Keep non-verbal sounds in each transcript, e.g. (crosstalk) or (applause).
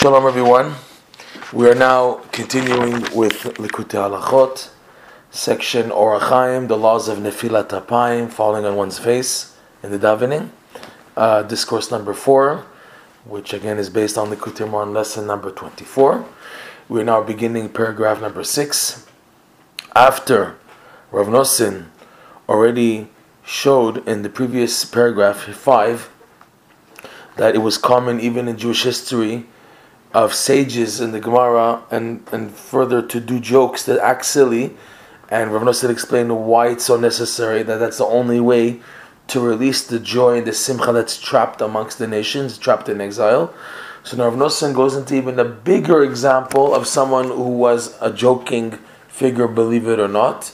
Shalom, everyone. We are now continuing with Likutei Halachot, section Orach Chaim, the laws of Nefilat Apayim, falling on one's face in the davening. Uh, discourse number four, which again is based on Likutei Moharan lesson number 24. We are now beginning paragraph number six. After Rav Nosson already showed in the previous paragraph five that it was common even in Jewish history of sages in the Gemara and, and further to do jokes that act silly. And Rav Nosson explained why it's so necessary, that that's the only way to release the joy and the simcha that's trapped amongst the nations, trapped in exile. So now Rav Nosson goes into even a bigger example of someone who was a joking figure, believe it or not,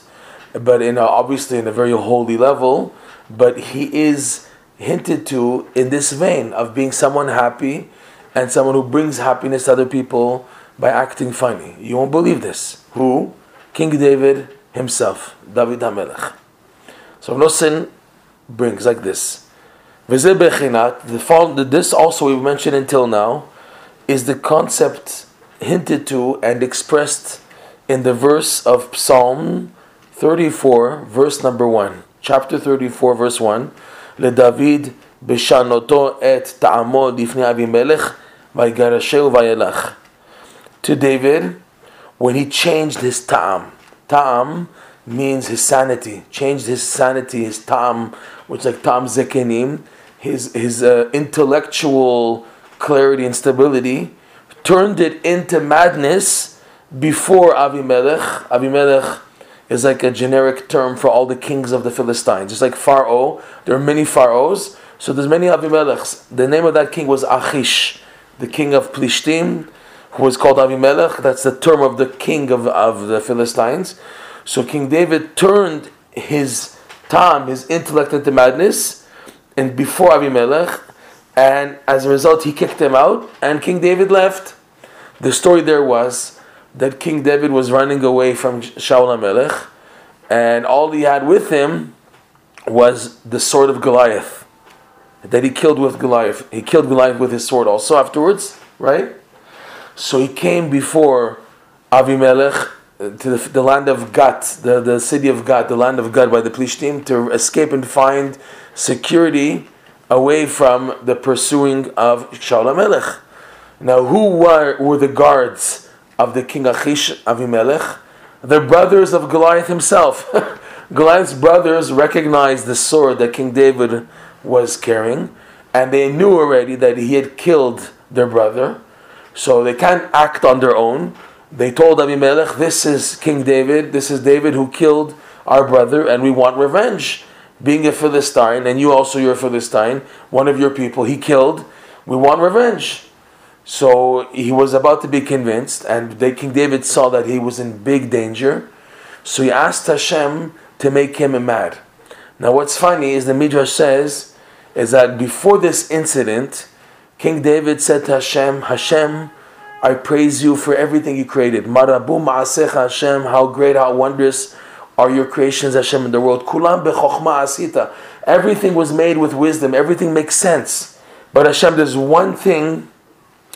but in a, obviously in a very holy level. But he is hinted to in this vein of being someone happy and someone who brings happiness to other people by acting funny. You won't believe this. Who? King David himself, David HaMelech. So Nosson brings like this. The this also we mentioned until now is the concept hinted to and expressed in the verse of Psalm 34, verse number 1. Chapter 34, verse 1. לדוד בשנותו את טעמו לפני אבימלך to David, when he changed his ta'am, ta'am means his sanity, changed his sanity, his ta'am, which is like ta'am zekenim, his, his uh, intellectual clarity and stability, turned it into madness before Avimelech. Avimelech is like a generic term for all the kings of the Philistines. Just like Pharaoh, there are many pharaohs, so there's many Avimelechs. The name of that king was Achish the king of Plishtim, who was called Avimelech. That's the term of the king of, of the Philistines. So King David turned his time, his intellect into madness, and before Avimelech, and as a result, he kicked him out, and King David left. The story there was that King David was running away from Shaul HaMelech, and all he had with him was the sword of Goliath that he killed with Goliath. He killed Goliath with his sword also afterwards, right? So he came before Avimelech uh, to the, the, land of Gat, the, the city of Gat, the land of Gat by the Plishtim, to escape and find security away from the pursuing of Shaul HaMelech. Now, who were, were the guards of the king Achish Avimelech? The brothers of Goliath himself. (laughs) Goliath's brothers recognized the sword that King David was carrying, and they knew already that he had killed their brother, so they can't act on their own. They told Abimelech, This is King David, this is David who killed our brother, and we want revenge. Being a Philistine, and you also you're a Philistine, one of your people, he killed, we want revenge. So he was about to be convinced, and they, King David saw that he was in big danger. So he asked Hashem to make him mad. Now, what's funny is the Midrash says is that before this incident, King David said to Hashem, Hashem, I praise you for everything you created. Marabu ma'asech Hashem, how great, how wondrous are your creations, Hashem, in the world. Kulam bechokhma asita. Everything was made with wisdom. Everything makes sense. But Hashem, there's one thing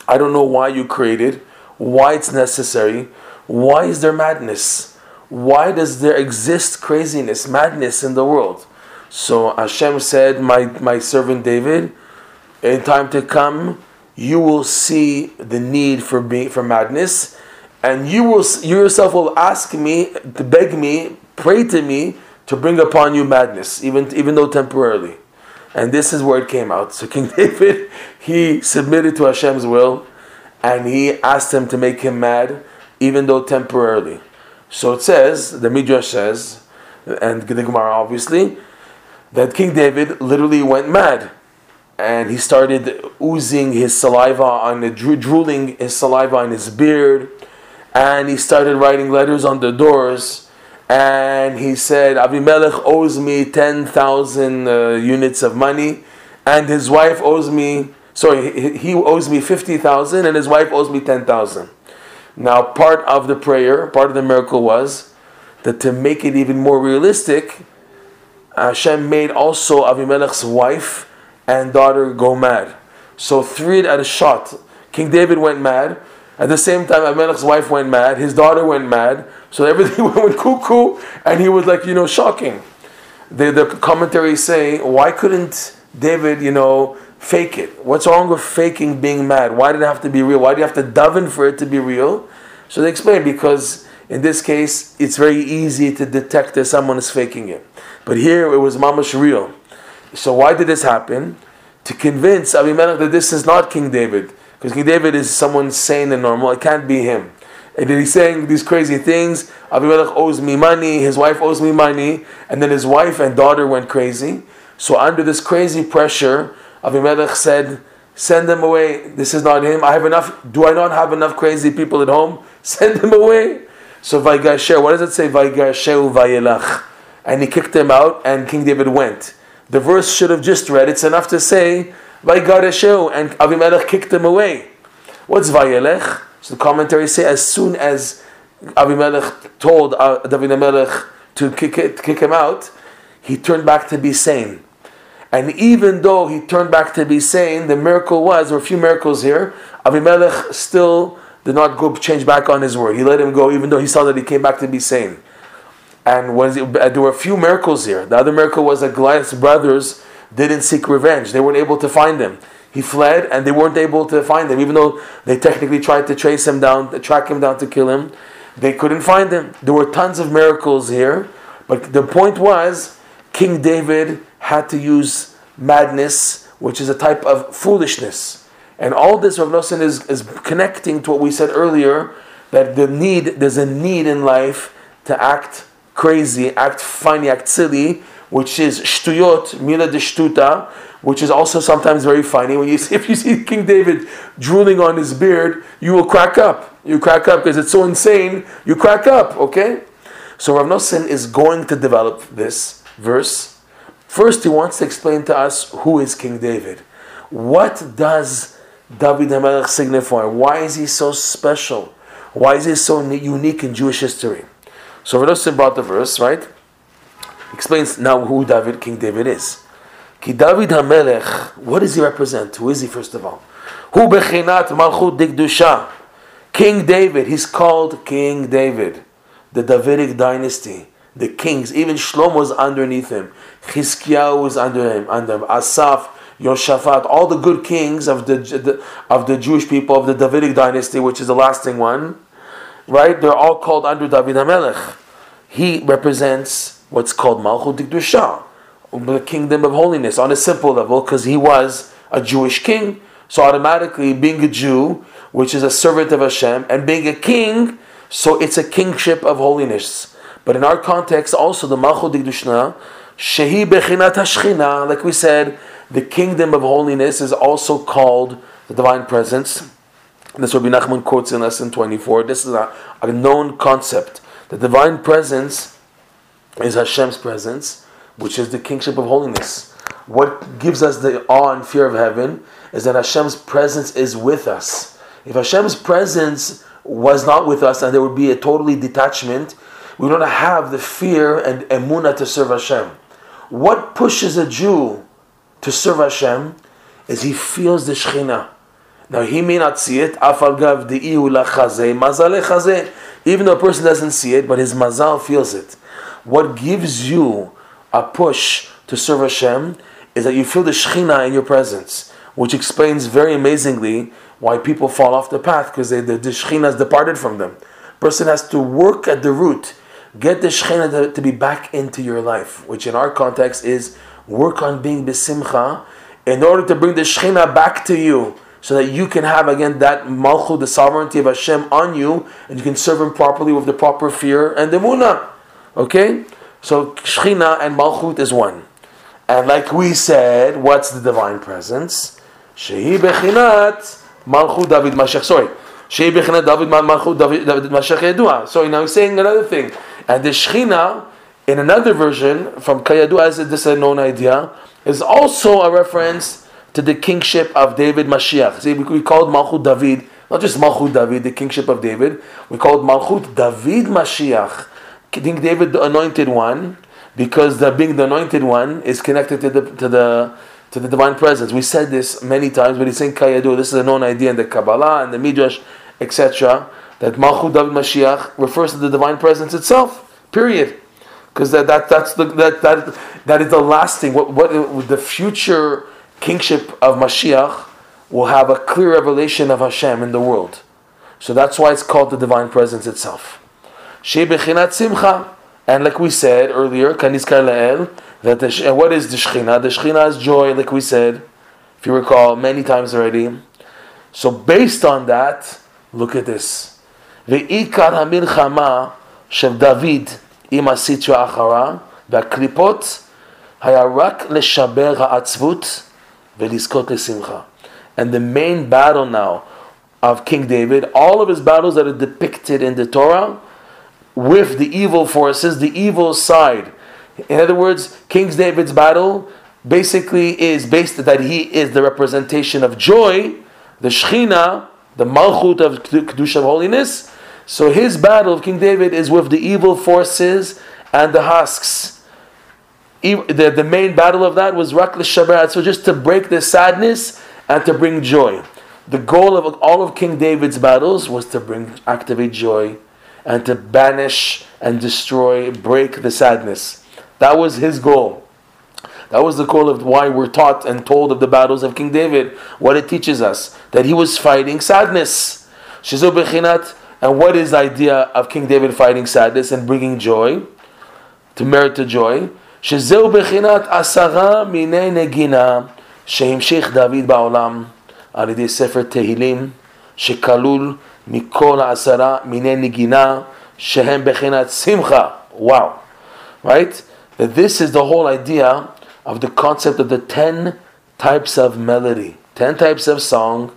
I don't know why you created, why it's necessary, why is there madness? Why does there exist craziness, madness in the world? So Hashem said, my, my servant David, in time to come, you will see the need for being, for madness, and you will you yourself will ask me to beg me, pray to me to bring upon you madness, even even though temporarily. And this is where it came out. So King (laughs) David, he submitted to Hashem's will, and he asked him to make him mad, even though temporarily. So it says, the Midrash says, and the Gemara obviously, that King David literally went mad. And he started oozing his saliva on the drooling his saliva on his beard. And he started writing letters on the doors. And he said Abimelech owes me 10,000 uh, units of money. And his wife owes me sorry he owes me 50,000 and his wife owes me 10,000 now part of the prayer part of the miracle was that to make it even more realistic Hashem made also Avimelech's wife and daughter go mad. So three at a shot. King David went mad. At the same time, Abimelech's wife went mad. His daughter went mad. So everything (laughs) went cuckoo, and he was like, you know, shocking. The, the commentaries say, why couldn't David, you know, fake it? What's wrong with faking being mad? Why did it have to be real? Why do you have to daven for it to be real? So they explain because in this case, it's very easy to detect that someone is faking it. But here it was mamash real. So why did this happen? To convince Abimelech that this is not King David. Because King David is someone sane and normal. It can't be him. And then he's saying these crazy things. Abimelech owes me money. His wife owes me money. And then his wife and daughter went crazy. So under this crazy pressure, Abimelech said, "Send them away. This is not him. I have enough. Do I not have enough crazy people at home? (laughs) Send them away." So Vaigasher, what does it say? Vaigasher vayelach, and he kicked them out, and King David went. The verse should have just read. It's enough to say Vaigasher, and Abimelech kicked them away. What's vayelech? So the commentaries say as soon as Abimelech told uh, David HaMelech to kick, it, kick him out, he turned back to be sane. And even though he turned back to be sane, the miracle was, there were a few miracles here, Abimelech still did not go change back on his word. He let him go, even though he saw that he came back to be sane. And was uh, there were a few miracles here. The other miracle was that Goliath's brothers didn't seek revenge; they weren't able to find him. He fled, and they weren't able to find him, even though they technically tried to trace him down, to track him down to kill him. They couldn't find him. There were tons of miracles here, but the point was, King David had to use madness, which is a type of foolishness and all this Rav Nosson is, is connecting to what we said earlier that the need, there's a need in life to act crazy, act funny, act silly, which is shtuyot, mila de shtuta, which is also sometimes very funny. When you see, (laughs) if you see King David drooling on his beard, you will crack up. You crack up because it's so insane. You crack up. Okay. So Rav Nosson is going to develop this verse. First, he wants to explain to us who is King David. What does David HaMelech signify? Why is he so special? Why is he so unique in Jewish history? So Rav about the verse, right? Explains now who David, King David is. Ki David HaMelech, what does he represent? Who is he first of all? Who bechinat malchut dikdusha? King David, he's called King David, the Davidic dynasty, the kings. Even Shlomo was underneath him. Chizkiyahu was under him, under him. Asaph, Yoshaphat, all the good kings of the, of the Jewish people of the Davidic dynasty, which is the lasting one, right? They're all called under David HaMelech. He represents what's called Malchut Dikdusha, the kingdom of holiness, on a simple level, because he was a Jewish king. So automatically, being a Jew, which is a servant of Hashem, and being a king, so it's a kingship of holiness. But in our context, also the Malchut Dikdusha, Shehi Bechinat Hashchina, like we said, the kingdom of holiness is also called the divine presence. This Rabbi Nachman quotes in lesson 24. This is a, a known concept. The divine presence is Hashem's presence, which is the kingship of holiness. What gives us the awe and fear of heaven is that Hashem's presence is with us. If Hashem's presence was not with us and there would be a totally detachment, we don't have the fear and emuna to serve Hashem. What pushes a Jew to serve Hashem is he feels the Shekhinah. Now he may not see it. Even though a person doesn't see it, but his mazal feels it. What gives you a push to serve Hashem is that you feel the Shekhinah in your presence, which explains very amazingly why people fall off the path because the, the Shekhinah has departed from them. Person has to work at the root, get the Shekhinah to, to be back into your life, which in our context is work on being besimcha in order to bring the Shekhinah back to you so that you can have again that malchut, the sovereignty of Hashem on you, and you can serve Him properly with the proper fear and the munah. Okay? So Shekhinah and malchut is one. And like we said, what's the divine presence? Shehi bechinat malchut David Mashiach. Sorry. Shehi bechinat David malchut David Mashiach Yedua. Sorry, now he's saying another thing. And the Shekhinah in another version from Kayadu, as this is a known idea, is also a reference to the kingship of David Mashiach. See, we called Malchut David, not just Malchut David, the kingship of David. We called Malchut David Mashiach, King David, the anointed one, because the being the anointed one is connected to the to the to the divine presence. We said this many times, but he's saying Kayadu. This is a known idea in the Kabbalah and the Midrash, etc. That Malchut David Mashiach refers to the divine presence itself. Period because that, that that's the that that that is the lasting. What what the future kingship of Mashiach will have a clear revelation of Hashem in the world. So that's why it's called the divine presence itself. Shebechinat simcha, and like we said earlier, kaniskar leel. That the, and what is the Shechina? The Shechina is joy, like we said, if you recall, many times already. So based on that, look at this. Ve'ikar hamilchama Shem David עם הסיטרה האחרה והקליפות היה רק לשבר העצבות ולזכות לשמחה. And the main battle now of King David, all of his battles that are depicted in the Torah, with the evil forces, the evil side. In other words, King David's battle basically is based that he is the representation of joy, the Shechina, the Malchut of Kedusha of holiness. so his battle of King David is with the evil forces and the husks. The, the main battle of that was Rak Shabbat, so just to break the sadness and to bring joy. The goal of all of King David's battles was to bring activate joy and to banish and destroy, break the sadness. That was his goal. That was the goal of why we're taught and told of the battles of King David, what it teaches us, that he was fighting sadness. And what is the idea of King David fighting sadness and bringing joy, to merit to joy? שזהו בחינת עשרה מיני נגינה שהמשיך דוד בעולם על ידי ספר תהילים שכלול מכל העשרה מיני נגינה שהם בחינת שמחה. Wow. Right? That this is the whole idea of the concept of the ten types of melody, ten types of song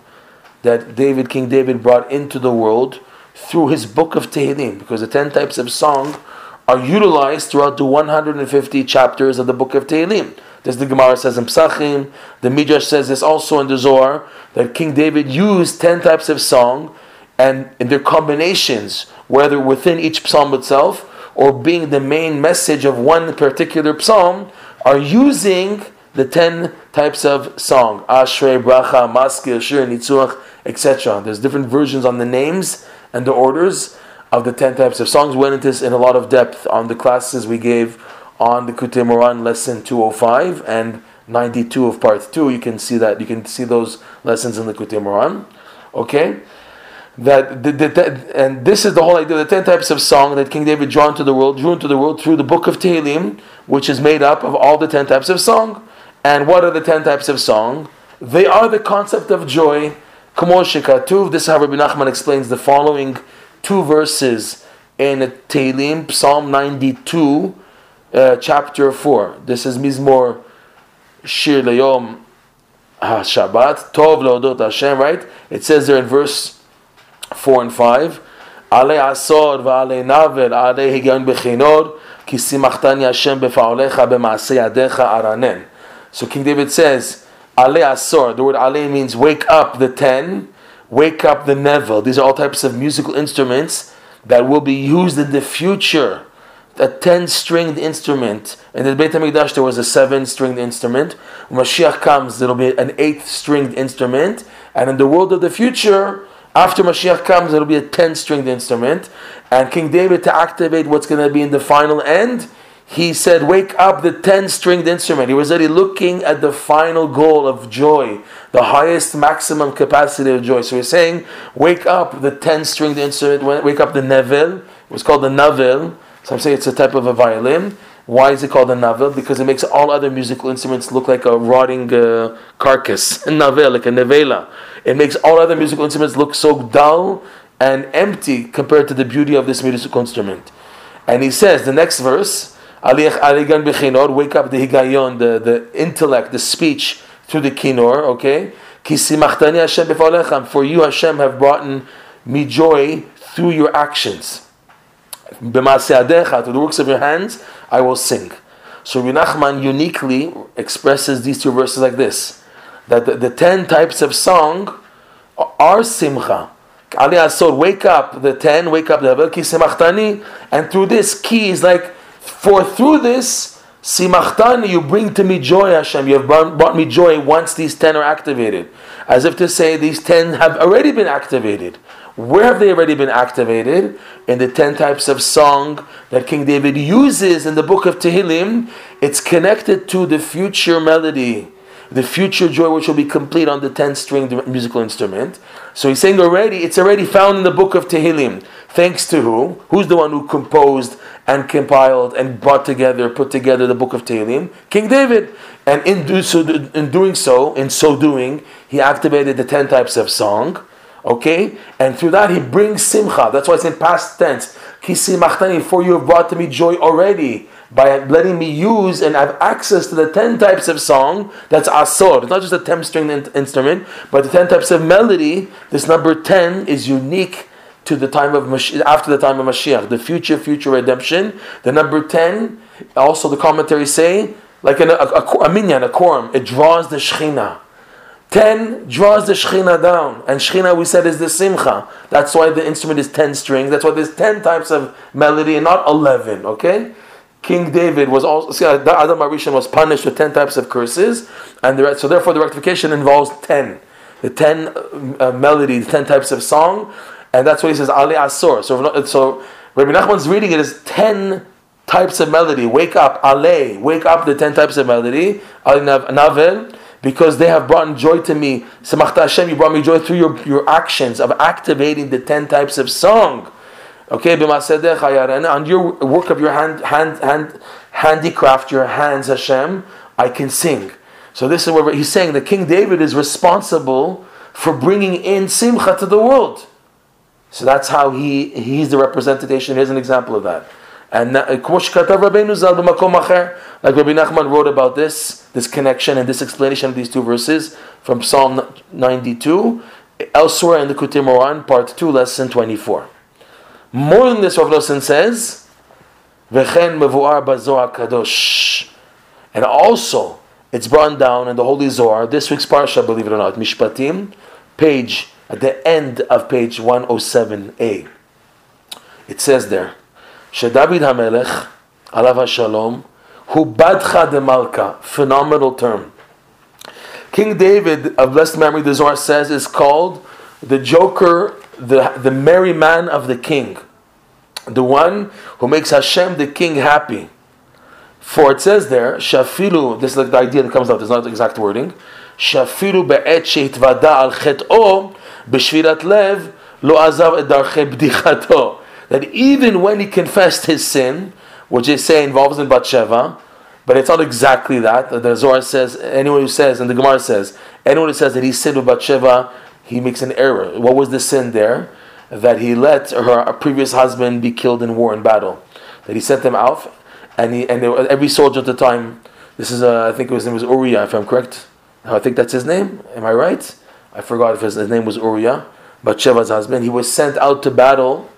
that David, King David, brought into the world through his book of Tehillim, because the ten types of song are utilized throughout the 150 chapters of the book of Tehillim. This the Gemara says in Psachim, the Midrash says this also in the Zohar, that King David used ten types of song and in their combinations, whether within each psalm itself or being the main message of one particular psalm, are using the ten types of song Ashrei, Bracha, Maskil, Shir, Nitzuach, etc. There's different versions on the names and the orders of the ten types of songs. Went into this in a lot of depth on the classes we gave on the Likutei Moharan lesson 205 and 92 of part 2. You can see that. You can see those lessons in the Likutei Moharan. Okay? that the, the, and this is the whole idea the 10 types of song that king david drew into the world drew into the world through the book of tehillim which is made up of all the 10 types of song and what are the 10 types of song they are the concept of joy Kamo shekatuv. This is how Rabbi Nachman explains the following two verses in Tehillim, Psalm 92, uh, chapter 4. This is Mizmor Shir Leyom HaShabbat, Tov Leodot Hashem, right? It says there in verse 4 and 5, Ale Asor v'ale Navel, Ale Higion Bechinor, So King David says, Ale Asor, the word Ale means wake up the ten, wake up the nevel. These are all types of musical instruments that will be used in the future. A ten stringed instrument. In the Beit HaMikdash there was a seven stringed instrument. When Mashiach comes, will be an eighth stringed instrument. And in the world of the future, after Mashiach comes, it'll be a 10 stringed instrument. And King David, to activate what's going to be in the final end, he said, Wake up the 10 stringed instrument. He was already looking at the final goal of joy, the highest maximum capacity of joy. So he's saying, Wake up the 10 stringed instrument, wake up the nevel. It was called the navel. Some say it's a type of a violin. Why is it called a navel? Because it makes all other musical instruments look like a rotting uh, carcass. A (laughs) navel, like a nevela. It makes all other musical instruments look so dull and empty compared to the beauty of this musical instrument. And he says, the next verse, wake up the higayon, the, the intellect, the speech through the kinor, okay? For you, Hashem, have brought me joy through your actions. through the works of your hands, I will sing. So Reb Nachman uniquely expresses these two verses like this that the, the ten types of song are simcha. Ali Asor, wake up the ten, wake up the Ki Semachtani, and through this key is like, for through this, Simachtani, you bring to me joy, Hashem. You have brought me joy once these ten are activated. As if to say, these ten have already been activated. Where have they already been activated? In the ten types of song that King David uses in the book of Tehillim. It's connected to the future melody, the future joy which will be complete on the ten stringed musical instrument. So he's saying already, it's already found in the book of Tehillim. Thanks to who? Who's the one who composed and compiled and brought together, put together the book of Tehillim? King David. And in, do so, in doing so, in so doing, he activated the ten types of song. Okay? And through that he brings simcha. That's why it's in past tense. Ki simachtani, for you have brought to me joy already by letting me use and have access to the 10 types of song that's asor. It's not just a 10 string instrument, but the 10 types of melody. This number 10 is unique to the time of after the time of Mashiach, the future future redemption. The number ten, also the commentaries say, like a, a, a minyan, a quorum, it draws the Shechina. Ten draws the Shechina down, and Shechina we said is the Simcha. That's why the instrument is ten strings. That's why there's ten types of melody and not eleven. Okay. King David was also see, Adam HaRishon was punished with ten types of curses, and the, so therefore the rectification involves ten, the ten uh, melody, the ten types of song, and that's what he says, Ali Asor. So, so Rabbi Nachman's reading it as 10 types of melody. Wake up, Ale, wake up the 10 types of melody, Ali Navel, because they have brought joy to me. Samachta Hashem, you brought me joy through your, your actions of activating the 10 types of song. Okay, on your work of your hand, hand, hand, handicraft, your hands, Hashem, I can sing. So this is where he's saying that King David is responsible for bringing in simcha to the world. So that's how he he's the representation. Here's an example of that. And uh, like Rabbi Nachman wrote about this, this connection and this explanation of these two verses from Psalm 92, elsewhere in the Likutei Moharan, part 2, lesson 24. More than this, Rav Nosson says, V'chen mevuar bazohar kadosh. And also, it's brought down in the Holy Zohar, this week's parsha, believe it or not, Mishpatim, page at the end of page 107a. It says there, Shedavid HaMelech, Alav HaShalom, Hu Badcha de Malka, phenomenal term. King David of blessed memory, the Zohar says, is called the joker, the, the merry man of the king. The one who makes Hashem the king happy. For it says there, Shafilu, this is like the idea that comes out, it's not the exact wording. Shafilu be'et shehitvada al chet'o, B'shvirat lev lo azav edarche bdichato. That even when he confessed his sin, which they say involves in Batsheva, but it's not exactly that. The Zohar says, anyone who says, and the Gemara says, anyone who says that he sinned with Batsheva, he makes an error. What was the sin there? That he let her previous husband be killed in war and battle. That he sent them out, and he and every soldier at the time. This is, uh, I think his name was Uriah, if I'm correct. I think that's his name. Am I right? I forgot if his, his name was Uriah, Bathsheba's husband. He was sent out to battle,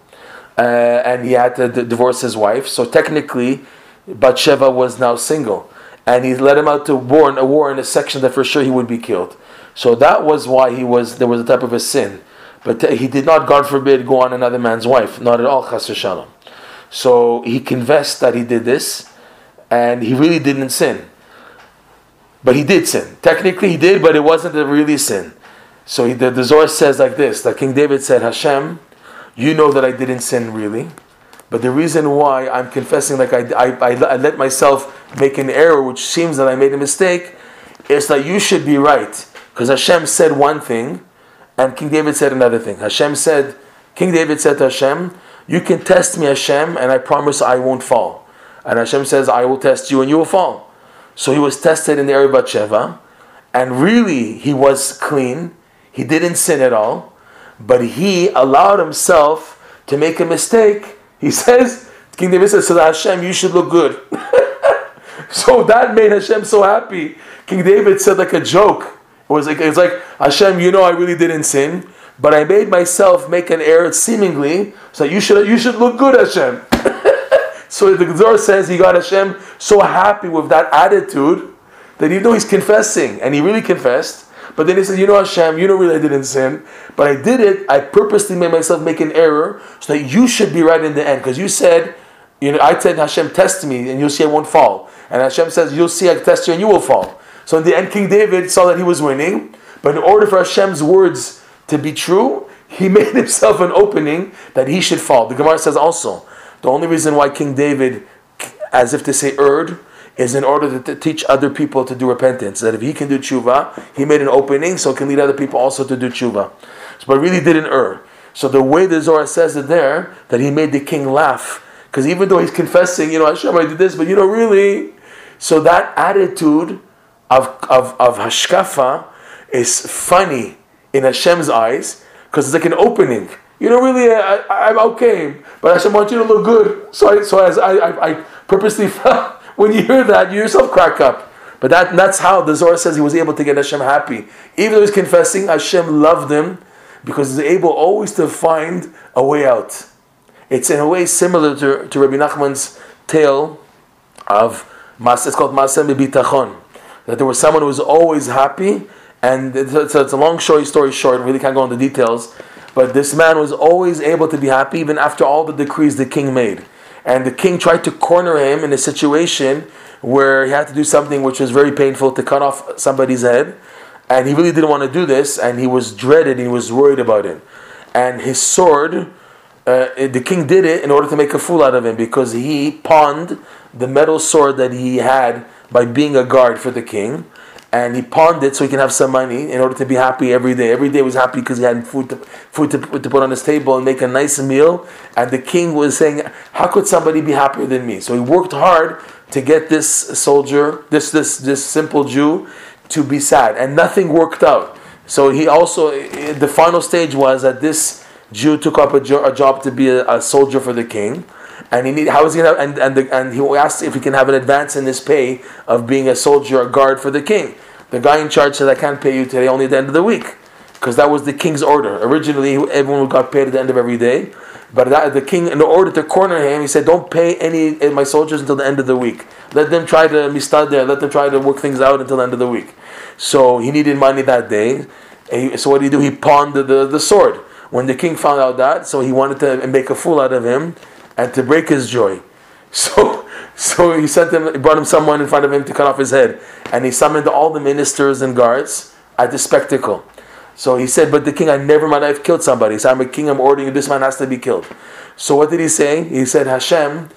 uh, and he had to d- divorce his wife. So technically, Bathsheba was now single, and he led him out to war in a war in a section that for sure he would be killed. So that was why he was there was a type of a sin, but he did not, God forbid, go on another man's wife. Not at all, chas shalom. So he confessed that he did this, and he really didn't sin. But he did sin. Technically, he did, but it wasn't a really sin. So he, the, the Zohar says like this that King David said, Hashem, you know that I didn't sin really, but the reason why I'm confessing like I, I, I, I let myself make an error, which seems that I made a mistake, is that you should be right. Because Hashem said one thing, and King David said another thing. Hashem said, King David said to Hashem, You can test me, Hashem, and I promise I won't fall. And Hashem says, I will test you and you will fall. So he was tested in the of Bathsheba, and really he was clean, he didn't sin at all, but he allowed himself to make a mistake. He (laughs) says, King David says, So Hashem, you should look good. (laughs) so that made Hashem so happy. King David said like a joke. It was like, it was like Hashem, you know I really didn't sin, but I made myself make an error seemingly, so you should you should look good, Hashem. (laughs) so the Zohar says he got Hashem so happy with that attitude that even though he's confessing, and he really confessed, but then he says, You know, Hashem, you know, really I didn't sin, but I did it. I purposely made myself make an error so that you should be right in the end. Because you said, You know, I said Hashem test me and you'll see I won't fall. And Hashem says, You'll see I test you and you will fall. So in the end, King David saw that he was winning, but in order for Hashem's words to be true, he (laughs) made himself an opening that he should fall. The Gemara says also, the only reason why King David, as if to say, erred, is in order to teach other people to do repentance. That if he can do tshuva, he made an opening so can lead other people also to do tshuva. So, but really didn't err. So the way the Zohar says it there, that he made the king laugh, because even though he's confessing, you know, Hashem, I did this, but you know, really, so that attitude of, of, of hashkafa is funny in Hashem's eyes, because it's like an opening. You know, really, I, am okay, but Hashem wants you to look good. So, I, so as I, I, I purposely (laughs) when you hear that, you yourself crack up. But that, that's how the Zohar says he was able to get Hashem happy. Even though he's confessing, Hashem loved him because he's able always to find a way out. It's in a way similar to, to Rabbi Nachman's tale of, it's called Masem Bitachon. That there was someone who was always happy, and it's, it's, a long story, story short, really can't go into details, but this man was always able to be happy even after all the decrees the king made and the king tried to corner him in a situation where he had to do something which was very painful to cut off somebody's head, and he really didn't want to do this, and he was dreaded, he was worried about it, and his sword. Uh, the king did it in order to make a fool out of him because he pawned the metal sword that he had by being a guard for the king and he pawned it so he can have some money in order to be happy every day. Every day was happy because he had food to, food to, to put on his table and make a nice meal. And the king was saying, "How could somebody be happier than me?" So he worked hard to get this soldier, this this this simple Jew, to be sad, and nothing worked out. So he also the final stage was that this Jew took up a, jo- a job to be a, a soldier for the king and he need how is he gonna and and, the, and he asked if he can have an advance in his pay of being a soldier, a guard for the king. The guy in charge said, "I can't pay you today, only at the end of the week," because that was the king's order. Originally, everyone got paid at the end of every day, but that, the king, in order to corner him, he said, "Don't pay any of my soldiers until the end of the week. Let them try to mistad there. Let them try to work things out until the end of the week." So he needed money that day. Eh, so what did he do? He pawned the, the, the sword. When the king found out that, so he wanted to make a fool out of him and to break his joy. (laughs) So, so he sent him, he brought him someone in front of him to cut off his head, and he summoned all the ministers and guards at the spectacle. So he said, "But the king, I never might have killed somebody. So I'm a king. I'm ordering this man has to be killed." So what did he say? He said, "Hashem,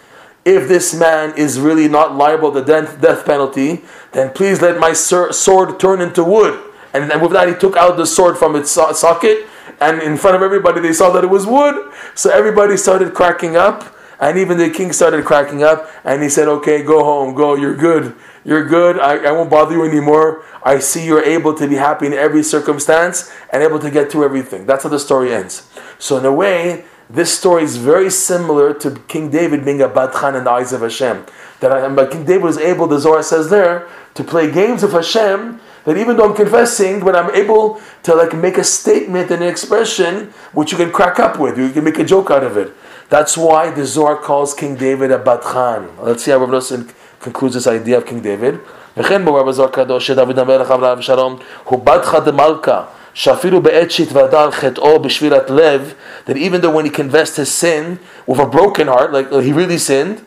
if this man is really not liable to the death penalty, then please let my sword turn into wood." And then with that, he took out the sword from its socket and in front of everybody they saw that it was wood. So everybody started cracking up, and even the king started cracking up, and he said, Okay, go home, go, you're good. You're good. I, I won't bother you anymore. I see you're able to be happy in every circumstance and able to get through everything. That's how the story ends. So, in a way, this story is very similar to King David being a Badchan in the eyes of Hashem. That King David was able, the Zohar says there, to play games of Hashem that even though I'm confessing, but I'm able to like make a statement and an expression which you can crack up with. You can make a joke out of it. That's why the Zohar calls King David a Badchan. Let's see how Rav Nosson concludes this idea of King David. וכן בורא בזוהר הקדוש שדוד המלך עליו השלום הוא בתך דמלכה שאפילו בעת שהתוודע על חטאו בשבירת לב that even though when he confessed his sin with a broken heart like he really sinned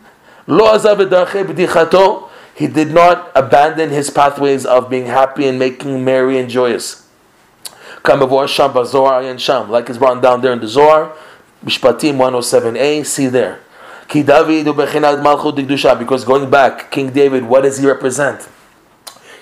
לא עזב את דרכי בדיחתו he did not abandon his pathways of being happy and making merry and joyous. Like it's brought down there in the Zohar, Mishpatim 107a, see there. Because going back, King David, what does he represent?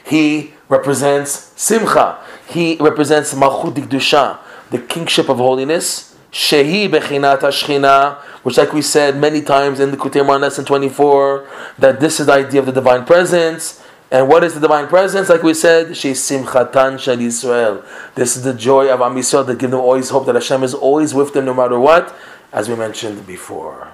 He represents Simcha. He represents Malchut Dikdusha, the kingship of holiness. Shehi Bechinat Ashchina, which, like we said many times in the Kutim lesson 24, that this is the idea of the divine presence. And what is the divine presence? Like we said, She Simchatan Shal Yisrael. This is the joy of Am Yisrael that give them always hope that Hashem is always with them no matter what, as we mentioned before.